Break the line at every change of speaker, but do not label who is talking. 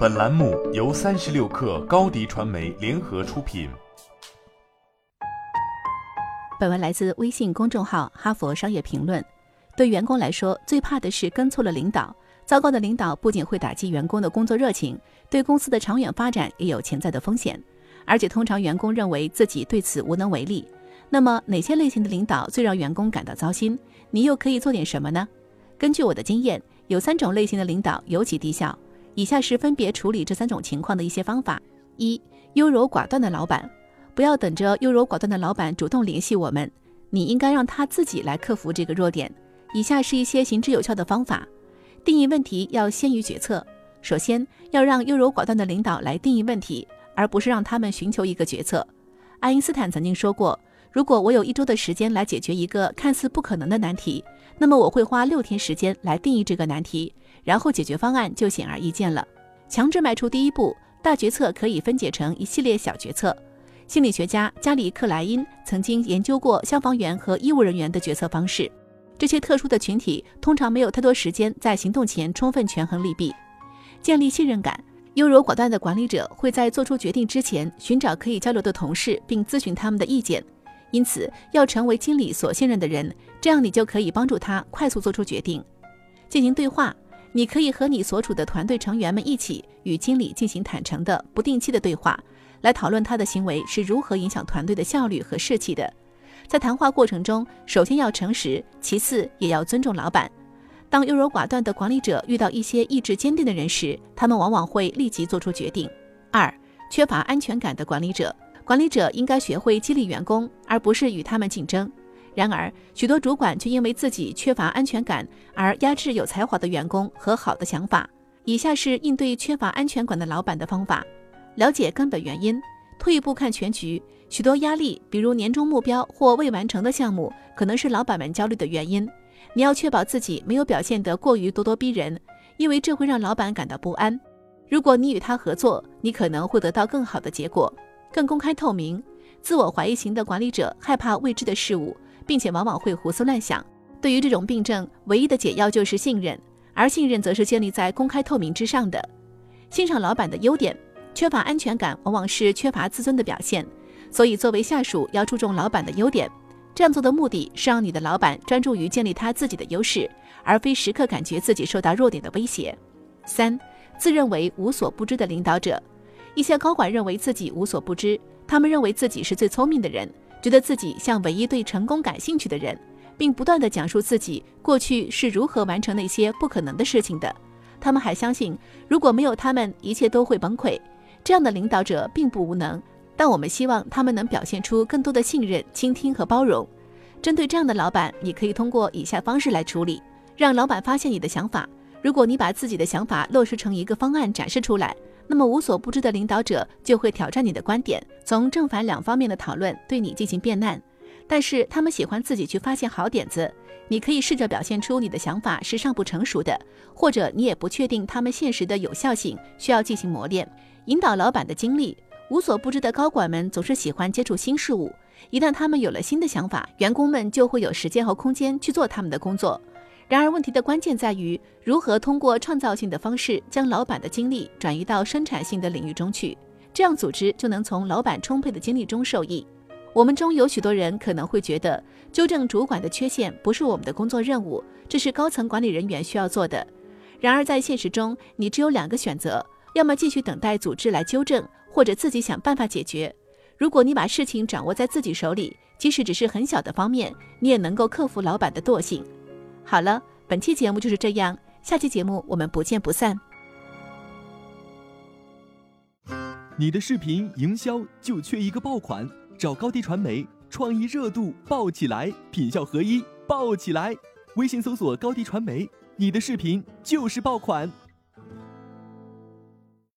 本栏目由三十六氪高低传媒联合出品。
本文来自微信公众号《哈佛商业评论》。对员工来说，最怕的是跟错了领导。糟糕的领导不仅会打击员工的工作热情，对公司的长远发展也有潜在的风险。而且，通常员工认为自己对此无能为力。那么，哪些类型的领导最让员工感到糟心？你又可以做点什么呢？根据我的经验，有三种类型的领导尤其低效。以下是分别处理这三种情况的一些方法：一、优柔寡断的老板，不要等着优柔寡断的老板主动联系我们，你应该让他自己来克服这个弱点。以下是一些行之有效的方法：定义问题要先于决策。首先要让优柔寡断的领导来定义问题，而不是让他们寻求一个决策。爱因斯坦曾经说过：“如果我有一周的时间来解决一个看似不可能的难题，那么我会花六天时间来定义这个难题。”然后解决方案就显而易见了。强制迈出第一步，大决策可以分解成一系列小决策。心理学家加里克莱因曾经研究过消防员和医务人员的决策方式。这些特殊的群体通常没有太多时间在行动前充分权衡利弊。建立信任感，优柔寡断的管理者会在做出决定之前寻找可以交流的同事，并咨询他们的意见。因此，要成为经理所信任的人，这样你就可以帮助他快速做出决定。进行对话。你可以和你所处的团队成员们一起与经理进行坦诚的、不定期的对话，来讨论他的行为是如何影响团队的效率和士气的。在谈话过程中，首先要诚实，其次也要尊重老板。当优柔寡断的管理者遇到一些意志坚定的人时，他们往往会立即做出决定。二、缺乏安全感的管理者，管理者应该学会激励员工，而不是与他们竞争。然而，许多主管却因为自己缺乏安全感而压制有才华的员工和好的想法。以下是应对缺乏安全感的老板的方法：了解根本原因，退一步看全局。许多压力，比如年终目标或未完成的项目，可能是老板们焦虑的原因。你要确保自己没有表现得过于咄咄逼人，因为这会让老板感到不安。如果你与他合作，你可能会得到更好的结果。更公开透明。自我怀疑型的管理者害怕未知的事物。并且往往会胡思乱想。对于这种病症，唯一的解药就是信任，而信任则是建立在公开透明之上的。欣赏老板的优点，缺乏安全感往往是缺乏自尊的表现。所以，作为下属要注重老板的优点。这样做的目的是让你的老板专注于建立他自己的优势，而非时刻感觉自己受到弱点的威胁。三、自认为无所不知的领导者，一些高管认为自己无所不知，他们认为自己是最聪明的人。觉得自己像唯一对成功感兴趣的人，并不断地讲述自己过去是如何完成那些不可能的事情的。他们还相信，如果没有他们，一切都会崩溃。这样的领导者并不无能，但我们希望他们能表现出更多的信任、倾听和包容。针对这样的老板，你可以通过以下方式来处理：让老板发现你的想法。如果你把自己的想法落实成一个方案展示出来。那么无所不知的领导者就会挑战你的观点，从正反两方面的讨论对你进行辩难。但是他们喜欢自己去发现好点子。你可以试着表现出你的想法是尚不成熟的，或者你也不确定他们现实的有效性，需要进行磨练。引导老板的经历，无所不知的高管们总是喜欢接触新事物。一旦他们有了新的想法，员工们就会有时间和空间去做他们的工作。然而，问题的关键在于如何通过创造性的方式将老板的精力转移到生产性的领域中去，这样组织就能从老板充沛的精力中受益。我们中有许多人可能会觉得，纠正主管的缺陷不是我们的工作任务，这是高层管理人员需要做的。然而，在现实中，你只有两个选择：要么继续等待组织来纠正，或者自己想办法解决。如果你把事情掌握在自己手里，即使只是很小的方面，你也能够克服老板的惰性。好了，本期节目就是这样，下期节目我们不见不散。
你的视频营销就缺一个爆款，找高低传媒，创意热度爆起来，品效合一爆起来。微信搜索高低传媒，你的视频就是爆款。